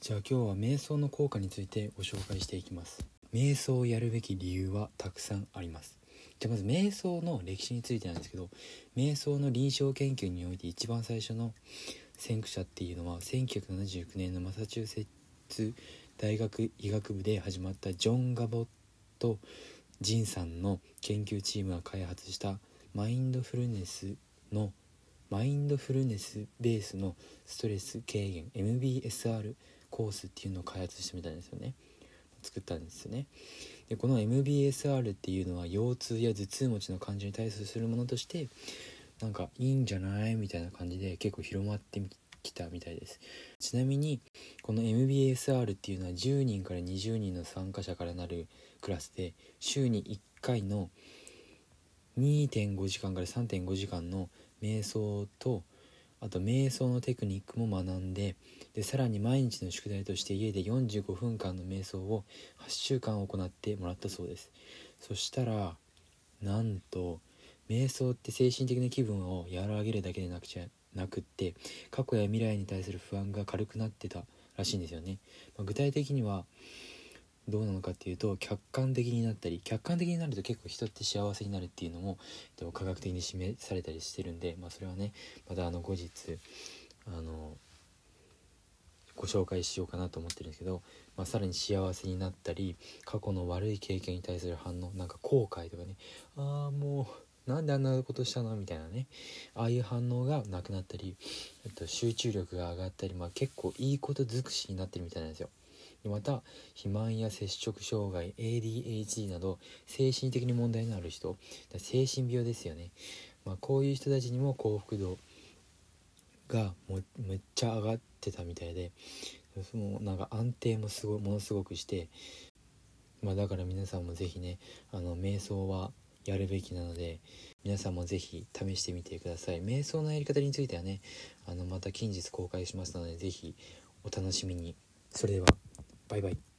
じゃあ今日は瞑想の効果についてご紹介していきます。瞑想をやるべき理由はたくさんあります。じゃあまず瞑想の歴史についてなんですけど瞑想の臨床研究において一番最初の先駆者っていうのは1979年のマサチューセッツ大学医学部で始まったジョン・ガボット・ジンさんの研究チームが開発したマインドフルネスのマインドフルネスベースのストレス軽減 MBSR コースっていうのを開発してみたんですよね。作ったんですよね。でこの MBSR っていうのは腰痛や頭痛持ちの患者に対するものとしてなんかいいんじゃないみたいな感じで結構広まってきたみたいです。ちなみにこの MBSR っていうのは10人から20人の参加者からなるクラスで週に1回の2.5時間から3.5時間の瞑想とあと瞑想のテクニックも学んででさらに毎日の宿題として家で45分間の瞑想を8週間行ってもらったそうです。そしたらなんと瞑想って精神的な気分を和らげるだけでなくちゃなくって過去や未来に対する不安が軽くなってたらしいんですよね、まあ、具体的にはどうなのかっていうと客観的になったり客観的になると結構人って幸せになるっていうのも科学的に示されたりしてるんで、まあ、それはねまたあの後日あのご紹介しようかなと思ってるんですけど、まあ、さらに幸せになったり過去の悪い経験に対する反応なんか後悔とかねああもうなんであんなことしたのみたいなねああいう反応がなくなったりと集中力が上がったり、まあ、結構いいこと尽くしになってるみたいなんですよ。また肥満や摂食障害 ADHD など精神的に問題のある人精神病ですよね、まあ、こういう人たちにも幸福度がもめっちゃ上がってたみたいでもうなんか安定もすごものすごくして、まあ、だから皆さんも是非ねあの瞑想はやるべきなので皆さんも是非試してみてください。瞑想のやり方についてはねあのまた近日公開しますので是非お楽しみに。それでは。バイバイ。